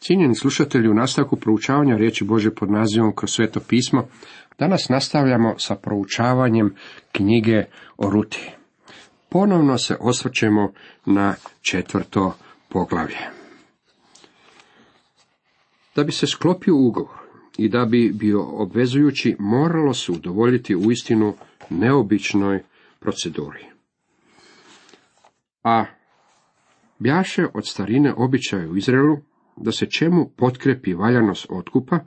Cijenjeni slušatelji, u nastavku proučavanja riječi Bože pod nazivom kroz sveto pismo, danas nastavljamo sa proučavanjem knjige o Ruti. Ponovno se osvrćemo na četvrto poglavlje. Da bi se sklopio ugovor i da bi bio obvezujući, moralo se udovoljiti u istinu neobičnoj proceduri. A bjaše od starine običaja u Izraelu da se čemu potkrepi valjanost otkupa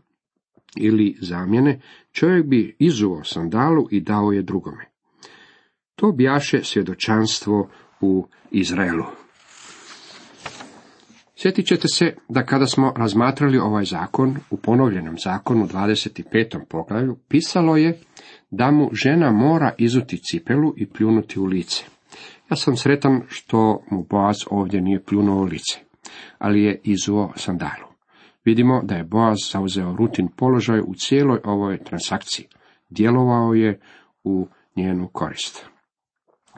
ili zamjene, čovjek bi izuo sandalu i dao je drugome. To bjaše svjedočanstvo u Izraelu. Sjetit ćete se da kada smo razmatrali ovaj zakon, u ponovljenom zakonu 25. poglavlju, pisalo je da mu žena mora izuti cipelu i pljunuti u lice. Ja sam sretan što mu Boaz ovdje nije pljunuo u lice, ali je izuo sandalu. Vidimo da je Boaz zauzeo rutin položaj u cijeloj ovoj transakciji. Djelovao je u njenu korist.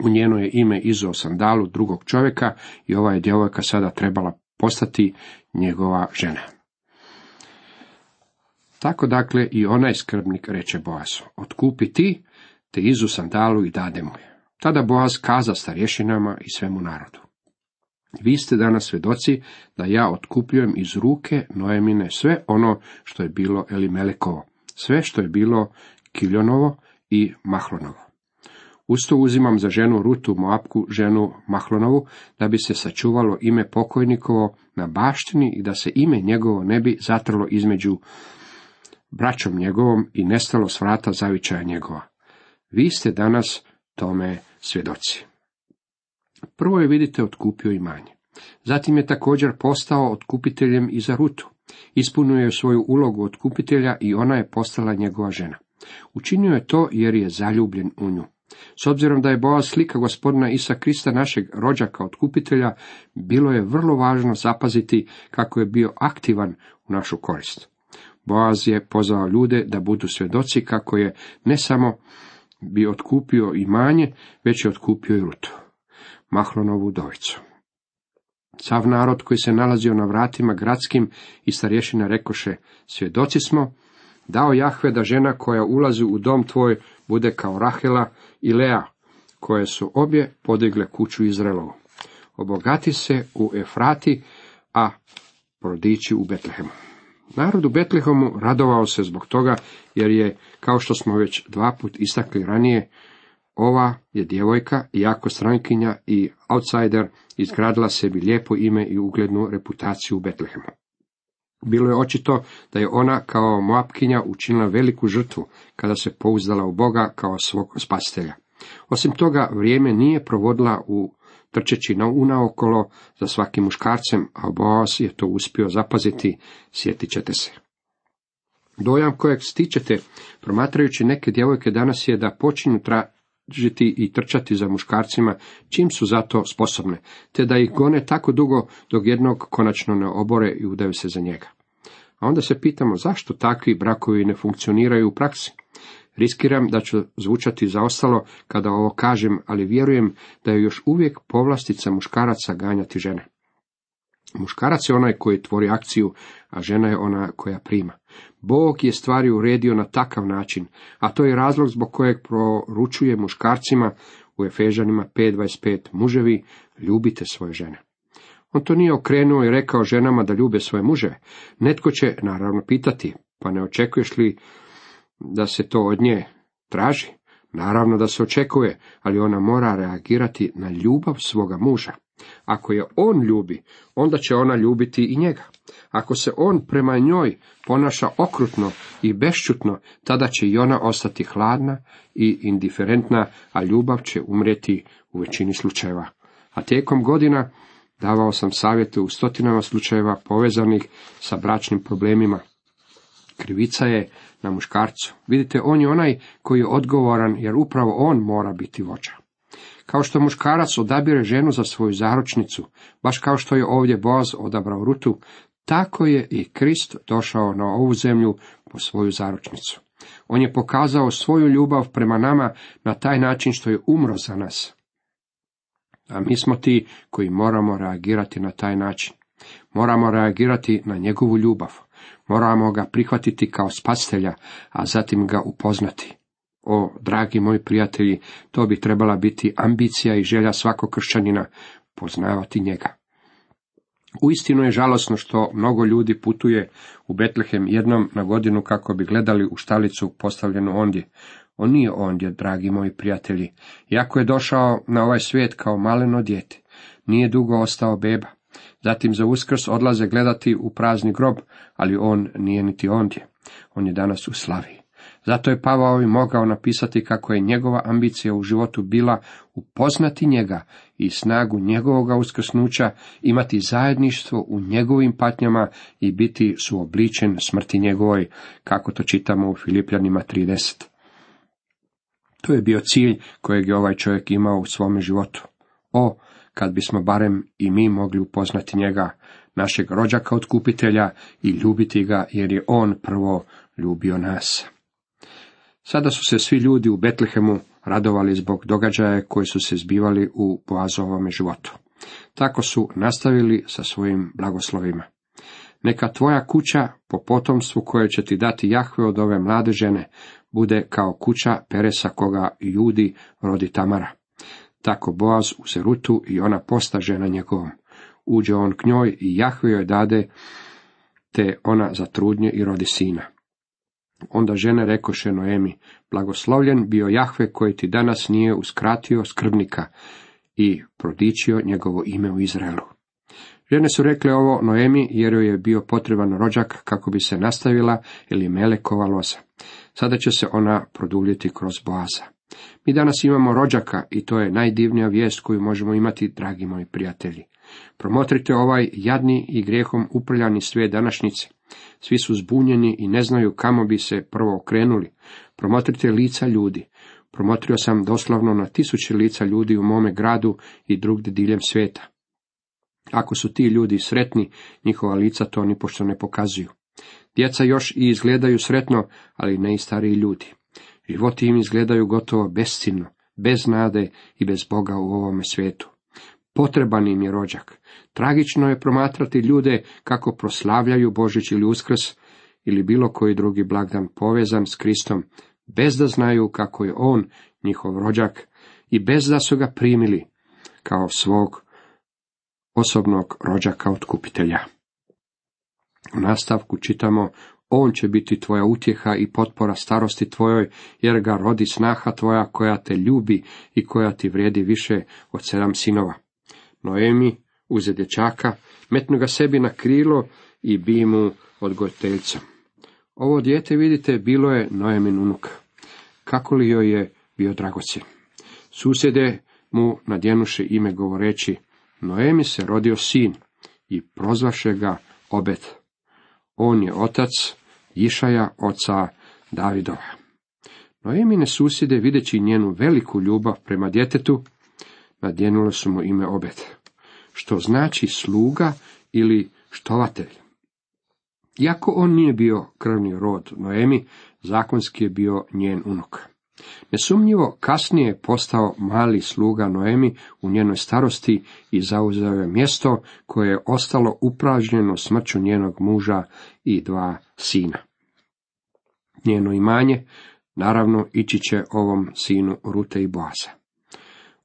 U njeno je ime izuo sandalu drugog čovjeka i ova je djevojka sada trebala postati njegova žena. Tako dakle i onaj skrbnik reče Boazu, otkupi ti, te izu sandalu i dade mu je. Tada Boaz kaza starješinama i svemu narodu. Vi ste danas svjedoci da ja otkupljujem iz ruke Noemine sve ono što je bilo Elimelekovo, sve što je bilo Kiljonovo i Mahlonovo. Usto uzimam za ženu Rutu Moapku, ženu Mahlonovu, da bi se sačuvalo ime pokojnikovo na baštini i da se ime njegovo ne bi zatrlo između braćom njegovom i nestalo s vrata zavičaja njegova. Vi ste danas tome svjedoci. Prvo je vidite otkupio imanje. Zatim je također postao otkupiteljem i za Rutu. Ispunio je svoju ulogu otkupitelja i ona je postala njegova žena. Učinio je to jer je zaljubljen u nju. S obzirom da je Boaz slika gospodina Isa Krista našeg rođaka otkupitelja, bilo je vrlo važno zapaziti kako je bio aktivan u našu korist. Boaz je pozvao ljude da budu svjedoci kako je ne samo bi otkupio imanje, već je otkupio i rutu. Mahlonovu udovicu. Sav narod koji se nalazio na vratima gradskim i starješina rekoše, svjedoci smo, dao Jahve da žena koja ulazi u dom tvoj bude kao Rahela i Lea, koje su obje podigle kuću Izraelovu. Obogati se u Efrati, a prodići u Betlehemu. Narod u Betlehemu radovao se zbog toga, jer je, kao što smo već dva put istakli ranije, ova je djevojka, jako strankinja i outsider, izgradila sebi lijepo ime i uglednu reputaciju u Betlehemu. Bilo je očito da je ona kao Moapkinja učinila veliku žrtvu kada se pouzdala u Boga kao svog spasitelja. Osim toga, vrijeme nije provodila u trčeći na unaokolo za svakim muškarcem, a Boaz je to uspio zapaziti, sjetit ćete se. Dojam kojeg stičete, promatrajući neke djevojke danas je da počinju tražiti i trčati za muškarcima, čim su za to sposobne, te da ih gone tako dugo dok jednog konačno ne obore i udaju se za njega. A onda se pitamo zašto takvi brakovi ne funkcioniraju u praksi. Riskiram da ću zvučati zaostalo kada ovo kažem, ali vjerujem da je još uvijek povlastica muškaraca ganjati žene. Muškarac je onaj koji tvori akciju, a žena je ona koja prima. Bog je stvari uredio na takav način, a to je razlog zbog kojeg proručuje muškarcima u Efežanima 5.25 muževi, ljubite svoje žene. On to nije okrenuo i rekao ženama da ljube svoje muže. Netko će naravno pitati, pa ne očekuješ li da se to od nje traži? Naravno da se očekuje, ali ona mora reagirati na ljubav svoga muža. Ako je on ljubi, onda će ona ljubiti i njega. Ako se on prema njoj ponaša okrutno i bešćutno, tada će i ona ostati hladna i indiferentna, a ljubav će umreti u većini slučajeva. A tijekom godina davao sam savjete u stotinama slučajeva povezanih sa bračnim problemima. Krivica je na muškarcu. Vidite, on je onaj koji je odgovoran, jer upravo on mora biti vođa. Kao što muškarac odabire ženu za svoju zaručnicu, baš kao što je ovdje Boaz odabrao Rutu, tako je i Krist došao na ovu zemlju po svoju zaručnicu. On je pokazao svoju ljubav prema nama na taj način što je umro za nas. A mi smo ti koji moramo reagirati na taj način. Moramo reagirati na njegovu ljubav. Moramo ga prihvatiti kao spastelja, a zatim ga upoznati. O, dragi moji prijatelji, to bi trebala biti ambicija i želja svakog kršćanina, poznavati njega. Uistinu je žalosno što mnogo ljudi putuje u Betlehem jednom na godinu kako bi gledali u štalicu postavljenu ondje. On nije ondje, dragi moji prijatelji. Iako je došao na ovaj svijet kao maleno dijete, nije dugo ostao beba. Zatim za uskrs odlaze gledati u prazni grob, ali on nije niti ondje. On je danas u slavi. Zato je Pavao i mogao napisati kako je njegova ambicija u životu bila upoznati njega i snagu njegovoga uskrsnuća, imati zajedništvo u njegovim patnjama i biti suobličen smrti njegovoj, kako to čitamo u Filipljanima 30. To je bio cilj kojeg je ovaj čovjek imao u svome životu. O, kad bismo barem i mi mogli upoznati njega, našeg rođaka otkupitelja i ljubiti ga, jer je on prvo ljubio nas. Sada su se svi ljudi u Betlehemu radovali zbog događaja koji su se zbivali u Boazovome životu. Tako su nastavili sa svojim blagoslovima. Neka tvoja kuća po potomstvu koje će ti dati Jahve od ove mlade žene bude kao kuća Peresa koga Judi rodi Tamara. Tako Boaz u Serutu i ona posta žena njegovom. Uđe on k njoj i Jahve joj dade, te ona zatrudnje i rodi sina. Onda žene rekoše Noemi, blagoslovljen bio Jahve koji ti danas nije uskratio skrbnika i prodičio njegovo ime u Izraelu. Žene su rekle ovo Noemi jer joj je bio potreban rođak kako bi se nastavila ili melekova loza. Sada će se ona produljiti kroz Boaza. Mi danas imamo rođaka i to je najdivnija vijest koju možemo imati, dragi moji prijatelji. Promotrite ovaj jadni i grijehom uprljani svijet današnjice. Svi su zbunjeni i ne znaju kamo bi se prvo okrenuli. Promotrite lica ljudi. Promotrio sam doslovno na tisuće lica ljudi u mome gradu i drugdje diljem svijeta. Ako su ti ljudi sretni, njihova lica to ni pošto ne pokazuju. Djeca još i izgledaju sretno, ali ne i stariji ljudi. Životi im izgledaju gotovo besciljno, bez nade i bez Boga u ovome svijetu. Potreban im je rođak. Tragično je promatrati ljude kako proslavljaju Božić ili Uskrs ili bilo koji drugi blagdan povezan s Kristom, bez da znaju kako je On njihov rođak i bez da su ga primili kao svog osobnog rođaka otkupitelja. U nastavku čitamo on će biti tvoja utjeha i potpora starosti tvojoj, jer ga rodi snaha tvoja koja te ljubi i koja ti vrijedi više od sedam sinova. Noemi uze dječaka, metnu ga sebi na krilo i bi mu odgojiteljca. Ovo dijete, vidite, bilo je Noemin unuk. Kako li joj je bio dragocjen? Susjede mu nadjenuše ime govoreći, Noemi se rodio sin i prozvaše ga obet. On je otac Išaja, oca Davidova. Noemine susjede, videći njenu veliku ljubav prema djetetu, nadjenule su mu ime obet, što znači sluga ili štovatelj. Iako on nije bio krvni rod Noemi, zakonski je bio njen unuk. Nesumnjivo kasnije je postao mali sluga Noemi u njenoj starosti i zauzeo je mjesto koje je ostalo upražnjeno smrću njenog muža i dva sina. Njeno imanje, naravno, ići će ovom sinu Rute i Boaza.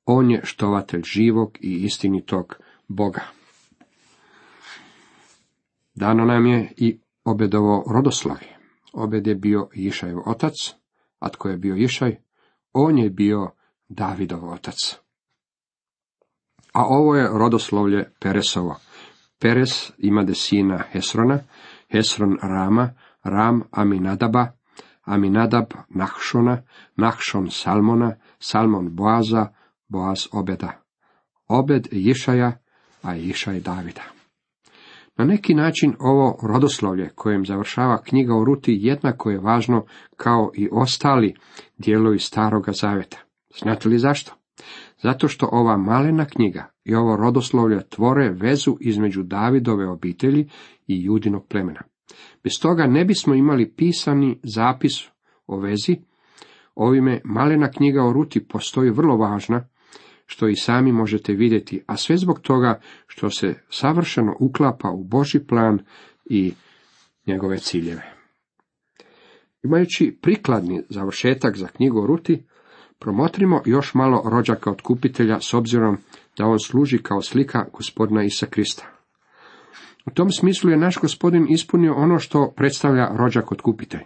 On je štovatelj živog i istinitog Boga. Dano nam je i obedovo rodoslovi. Obed je bio Išajev otac, a tko je bio Išaj? On je bio Davidov otac. A ovo je rodoslovlje Peresovo. Peres ima desina Hesrona, Hesron Rama, Ram Aminadaba, Aminadab Nahšona, Nahšon Salmona, Salmon Boaza, Boaz Obeda. Obed Išaja, a Išaj Davida. Na neki način ovo rodoslovlje kojem završava knjiga o Ruti jednako je važno kao i ostali dijelovi staroga zaveta. Znate li zašto? Zato što ova malena knjiga i ovo rodoslovlje tvore vezu između Davidove obitelji i judinog plemena. Bez toga ne bismo imali pisani zapis o vezi. Ovime malena knjiga o Ruti postoji vrlo važna, što i sami možete vidjeti, a sve zbog toga što se savršeno uklapa u Boži plan i njegove ciljeve. Imajući prikladni završetak za knjigu Ruti, promotrimo još malo rođaka od kupitelja s obzirom da on služi kao slika gospodina Isa Krista. U tom smislu je naš gospodin ispunio ono što predstavlja rođak od kupitelj.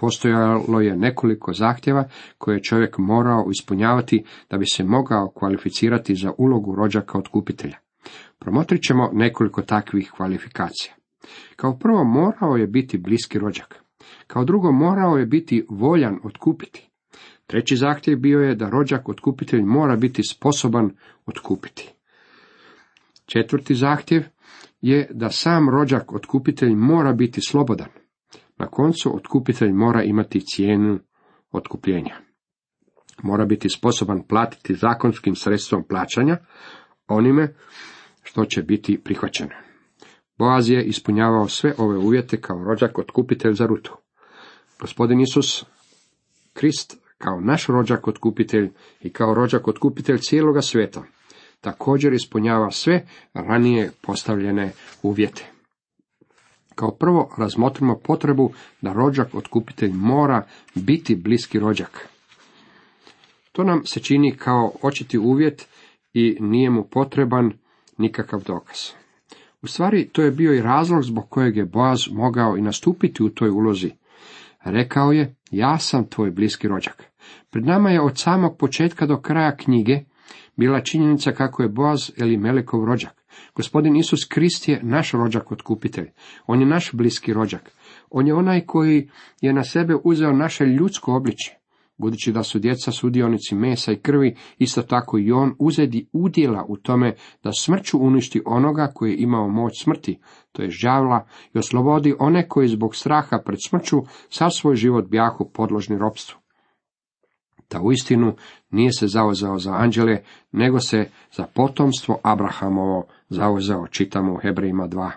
Postojalo je nekoliko zahtjeva koje je čovjek morao ispunjavati da bi se mogao kvalificirati za ulogu rođaka od kupitelja. Promotrit ćemo nekoliko takvih kvalifikacija. Kao prvo morao je biti bliski rođak. Kao drugo morao je biti voljan otkupiti. Treći zahtjev bio je da rođak otkupitelj mora biti sposoban otkupiti. Četvrti zahtjev je da sam rođak otkupitelj mora biti slobodan. Na koncu otkupitelj mora imati cijenu otkupljenja. Mora biti sposoban platiti zakonskim sredstvom plaćanja onime što će biti prihvaćeno. Boaz je ispunjavao sve ove uvjete kao rođak otkupitelj za rutu. Gospodin Isus Krist kao naš rođak otkupitelj i kao rođak otkupitelj cijeloga sveta također ispunjava sve ranije postavljene uvjete. Kao prvo razmotrimo potrebu da rođak otkupitelj mora biti bliski rođak. To nam se čini kao očiti uvjet i nije mu potreban nikakav dokaz. U stvari, to je bio i razlog zbog kojeg je Boaz mogao i nastupiti u toj ulozi. Rekao je, ja sam tvoj bliski rođak. Pred nama je od samog početka do kraja knjige bila činjenica kako je Boaz Elimelekov rođak. Gospodin Isus Krist je naš rođak otkupitelj. On je naš bliski rođak. On je onaj koji je na sebe uzeo naše ljudsko obličje. Budući da su djeca sudionici mesa i krvi, isto tako i on uzedi udjela u tome da smrću uništi onoga koji je imao moć smrti, to je žavla, i oslobodi one koji zbog straha pred smrću sav svoj život bjahu podložni ropstvu da uistinu nije se zauzeo za anđele, nego se za potomstvo Abrahamovo zauzeo, čitamo u Hebrejima 2.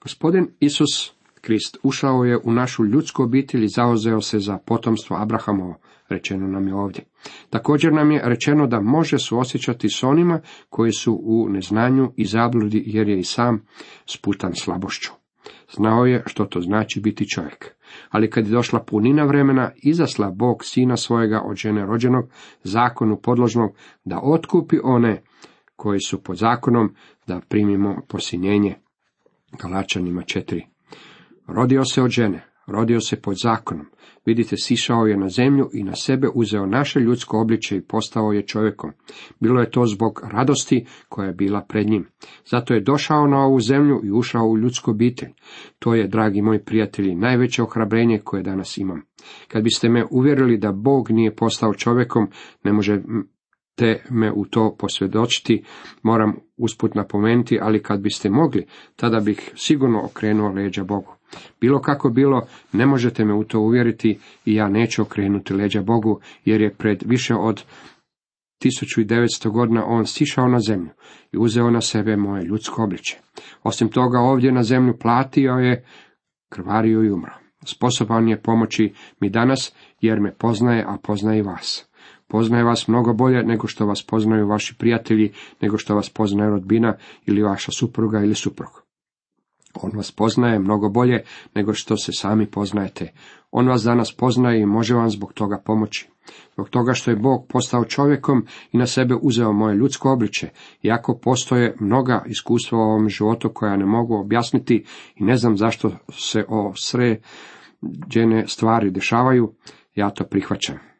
Gospodin Isus Krist ušao je u našu ljudsku obitelj i zauzeo se za potomstvo Abrahamovo, rečeno nam je ovdje. Također nam je rečeno da može suosjećati s onima koji su u neznanju i zabludi jer je i sam sputan slabošću. Znao je što to znači biti čovjek. Ali kad je došla punina vremena, izasla Bog sina svojega od žene rođenog, zakonu podložnog, da otkupi one koji su pod zakonom, da primimo posinjenje. Galačanima četiri. Rodio se od žene, rodio se pod zakonom. Vidite, sišao je na zemlju i na sebe uzeo naše ljudsko obličje i postao je čovjekom. Bilo je to zbog radosti koja je bila pred njim. Zato je došao na ovu zemlju i ušao u ljudsku obitelj. To je, dragi moji prijatelji, najveće ohrabrenje koje danas imam. Kad biste me uvjerili da Bog nije postao čovjekom, ne može te me u to posvjedočiti, moram usput napomenuti, ali kad biste mogli, tada bih sigurno okrenuo leđa Bogu. Bilo kako bilo, ne možete me u to uvjeriti i ja neću okrenuti leđa Bogu, jer je pred više od 1900 godina on sišao na zemlju i uzeo na sebe moje ljudsko obliče. Osim toga ovdje na zemlju platio je, krvario i umro. Sposoban je pomoći mi danas, jer me poznaje, a poznaje i vas. Poznaje vas mnogo bolje nego što vas poznaju vaši prijatelji, nego što vas poznaje rodbina ili vaša supruga ili suprug. On vas poznaje mnogo bolje nego što se sami poznajete. On vas danas poznaje i može vam zbog toga pomoći. Zbog toga što je Bog postao čovjekom i na sebe uzeo moje ljudsko obliče, iako postoje mnoga iskustva u ovom životu koja ne mogu objasniti i ne znam zašto se o sređene stvari dešavaju, ja to prihvaćam.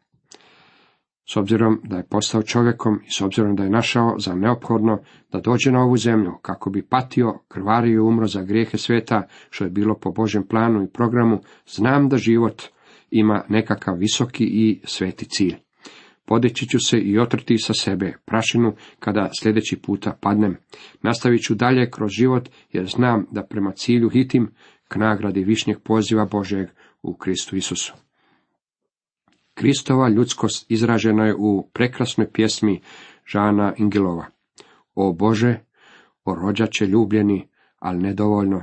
S obzirom da je postao čovjekom i s obzirom da je našao za neophodno da dođe na ovu zemlju kako bi patio, krvario i umro za grijehe sveta, što je bilo po Božem planu i programu, znam da život ima nekakav visoki i sveti cilj. Podići ću se i otrti sa sebe prašinu kada sljedeći puta padnem. Nastavit ću dalje kroz život jer znam da prema cilju hitim k nagradi višnjeg poziva Božeg u Kristu Isusu. Kristova ljudskost izražena je u prekrasnoj pjesmi Žana Ingelova. O Bože, o rođače ljubljeni, ali nedovoljno,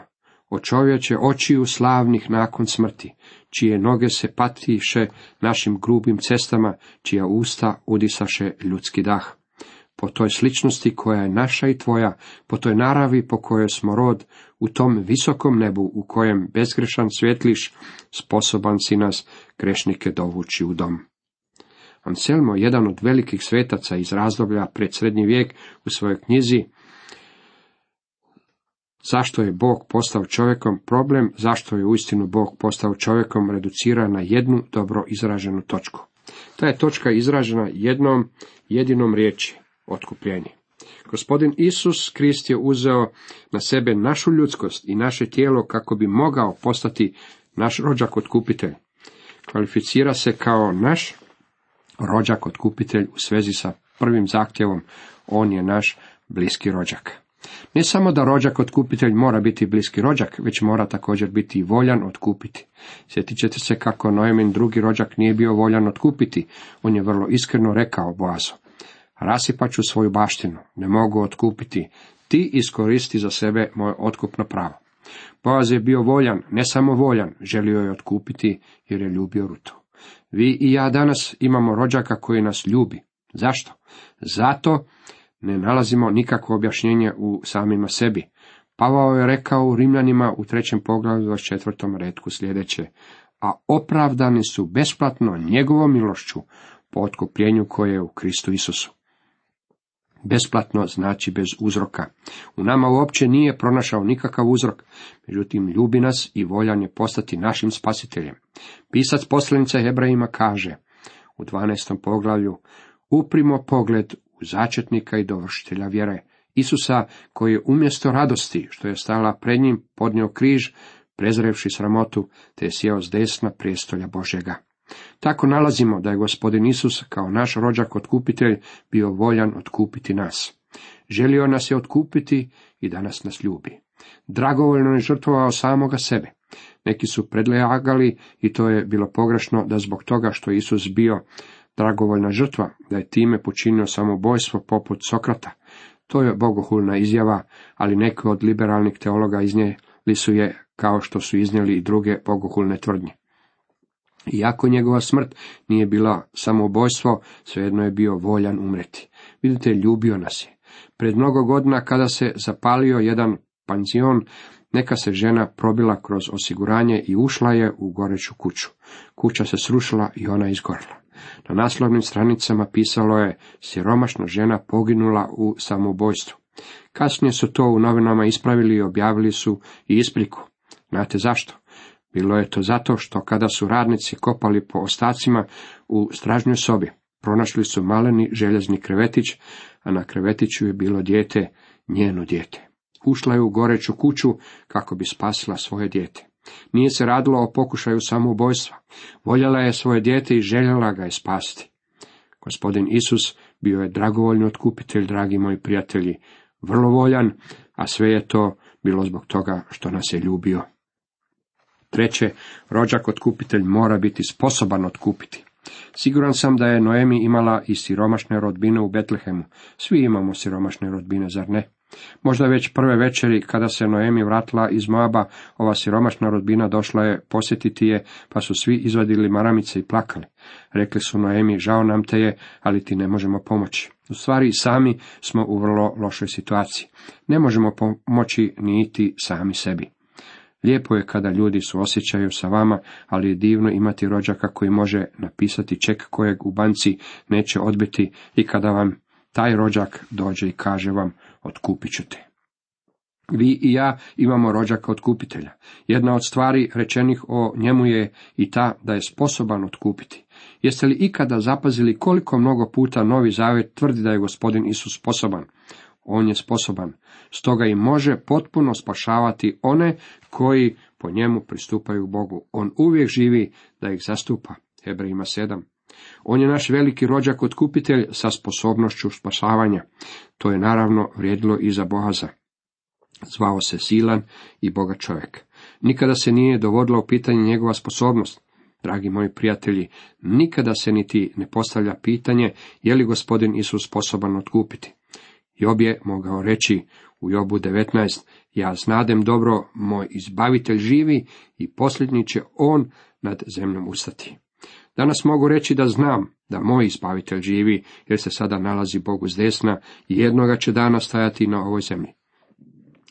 o čovječe očiju slavnih nakon smrti, čije noge se patiše našim grubim cestama, čija usta udisaše ljudski dah. Po toj sličnosti koja je naša i tvoja, po toj naravi po kojoj smo rod, u tom visokom nebu u kojem bezgrešan svjetliš, sposoban si nas grešnike dovući u dom. Anselmo, jedan od velikih svetaca iz razdoblja pred srednji vijek, u svojoj knjizi Zašto je Bog postao čovjekom problem, zašto je uistinu Bog postao čovjekom, reducira na jednu dobro izraženu točku. Ta je točka izražena jednom jedinom riječi, otkupljenje. Gospodin Isus Krist je uzeo na sebe našu ljudskost i naše tijelo kako bi mogao postati naš rođak otkupitelj. Kvalificira se kao naš rođak otkupitelj u svezi sa prvim zahtjevom, on je naš bliski rođak. Ne samo da rođak otkupitelj mora biti bliski rođak, već mora također biti i voljan otkupiti. Sjetit ćete se kako Noemin drugi rođak nije bio voljan otkupiti, on je vrlo iskreno rekao Boazu. Rasipat ću svoju baštinu, ne mogu otkupiti, ti iskoristi za sebe moje otkupno pravo. Boaz je bio voljan, ne samo voljan, želio je otkupiti jer je ljubio Rutu. Vi i ja danas imamo rođaka koji nas ljubi. Zašto? Zato ne nalazimo nikakvo objašnjenje u samima sebi. Pavao je rekao u Rimljanima u trećem poglavlju četvrtom redku sljedeće, a opravdani su besplatno njegovom milošću po otkupljenju koje je u Kristu Isusu. Besplatno znači bez uzroka. U nama uopće nije pronašao nikakav uzrok, međutim ljubi nas i voljan je postati našim spasiteljem. Pisac poslanice Hebrajima kaže u 12. poglavlju, uprimo pogled začetnika i dovršitelja vjere, Isusa koji je umjesto radosti što je stala pred njim podnio križ, prezrevši sramotu, te je sjeo s desna prijestolja Božjega. Tako nalazimo da je gospodin Isus kao naš rođak otkupitelj bio voljan otkupiti nas. Želio nas je otkupiti i danas nas ljubi. Dragovoljno je žrtvovao samoga sebe. Neki su predlagali i to je bilo pogrešno da zbog toga što Isus bio dragovoljna žrtva, da je time počinio samobojstvo poput Sokrata. To je bogohulna izjava, ali neki od liberalnih teologa iznijeli su je kao što su iznijeli i druge bogohulne tvrdnje. Iako njegova smrt nije bila samobojstvo, svejedno je bio voljan umreti. Vidite, ljubio nas je. Pred mnogo godina kada se zapalio jedan panzion, neka se žena probila kroz osiguranje i ušla je u goreću kuću. Kuća se srušila i ona izgorila. Na naslovnim stranicama pisalo je siromašna žena poginula u samobojstvu. Kasnije su to u novinama ispravili i objavili su i ispriku. Znate zašto? Bilo je to zato što kada su radnici kopali po ostacima u stražnjoj sobi, pronašli su maleni željezni krevetić, a na krevetiću je bilo dijete, njeno dijete. Ušla je u goreću kuću kako bi spasila svoje dijete. Nije se radilo o pokušaju samoubojstva. Voljela je svoje dijete i željela ga je spasti. Gospodin Isus bio je dragovoljni otkupitelj, dragi moji prijatelji, vrlo voljan, a sve je to bilo zbog toga što nas je ljubio. Treće, rođak otkupitelj mora biti sposoban otkupiti. Siguran sam da je Noemi imala i siromašne rodbine u Betlehemu. Svi imamo siromašne rodbine, zar ne? Možda već prve večeri, kada se Noemi vratila iz Moaba, ova siromašna rodbina došla je posjetiti je, pa su svi izvadili maramice i plakali. Rekli su Noemi, žao nam te je, ali ti ne možemo pomoći. U stvari sami smo u vrlo lošoj situaciji. Ne možemo pomoći niti sami sebi. Lijepo je kada ljudi su osjećaju sa vama, ali je divno imati rođaka koji može napisati ček kojeg u banci neće odbiti i kada vam taj rođak dođe i kaže vam otkupit ću te. Vi i ja imamo rođaka otkupitelja. Jedna od stvari rečenih o njemu je i ta da je sposoban otkupiti. Jeste li ikada zapazili koliko mnogo puta Novi Zavjet tvrdi da je gospodin Isus sposoban? On je sposoban, stoga i može potpuno spašavati one koji po njemu pristupaju Bogu. On uvijek živi da ih zastupa. Hebrejima 7. On je naš veliki rođak otkupitelj sa sposobnošću spašavanja. To je naravno vrijedilo i za Boaza. Zvao se silan i bogat čovjek. Nikada se nije dovodilo u pitanje njegova sposobnost. Dragi moji prijatelji, nikada se niti ne postavlja pitanje je li gospodin Isus sposoban otkupiti. Job je mogao reći u Jobu 19, Ja znadem dobro, moj izbavitelj živi i posljednji će on nad zemljom ustati. Danas mogu reći da znam da moj izbavitelj živi, jer se sada nalazi Bogu s desna i jednoga će dana stajati na ovoj zemlji.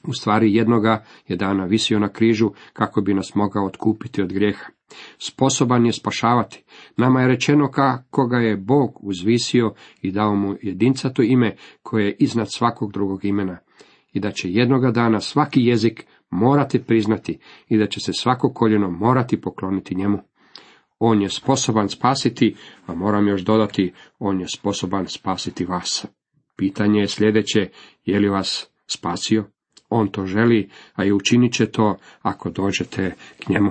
U stvari jednoga je dana visio na križu kako bi nas mogao otkupiti od grijeha. Sposoban je spašavati. Nama je rečeno kako ga je Bog uzvisio i dao mu jedincato ime koje je iznad svakog drugog imena. I da će jednoga dana svaki jezik morati priznati i da će se svako koljeno morati pokloniti njemu. On je sposoban spasiti, a moram još dodati, on je sposoban spasiti vas. Pitanje je sljedeće, je li vas spasio? On to želi, a i učinit će to ako dođete k njemu.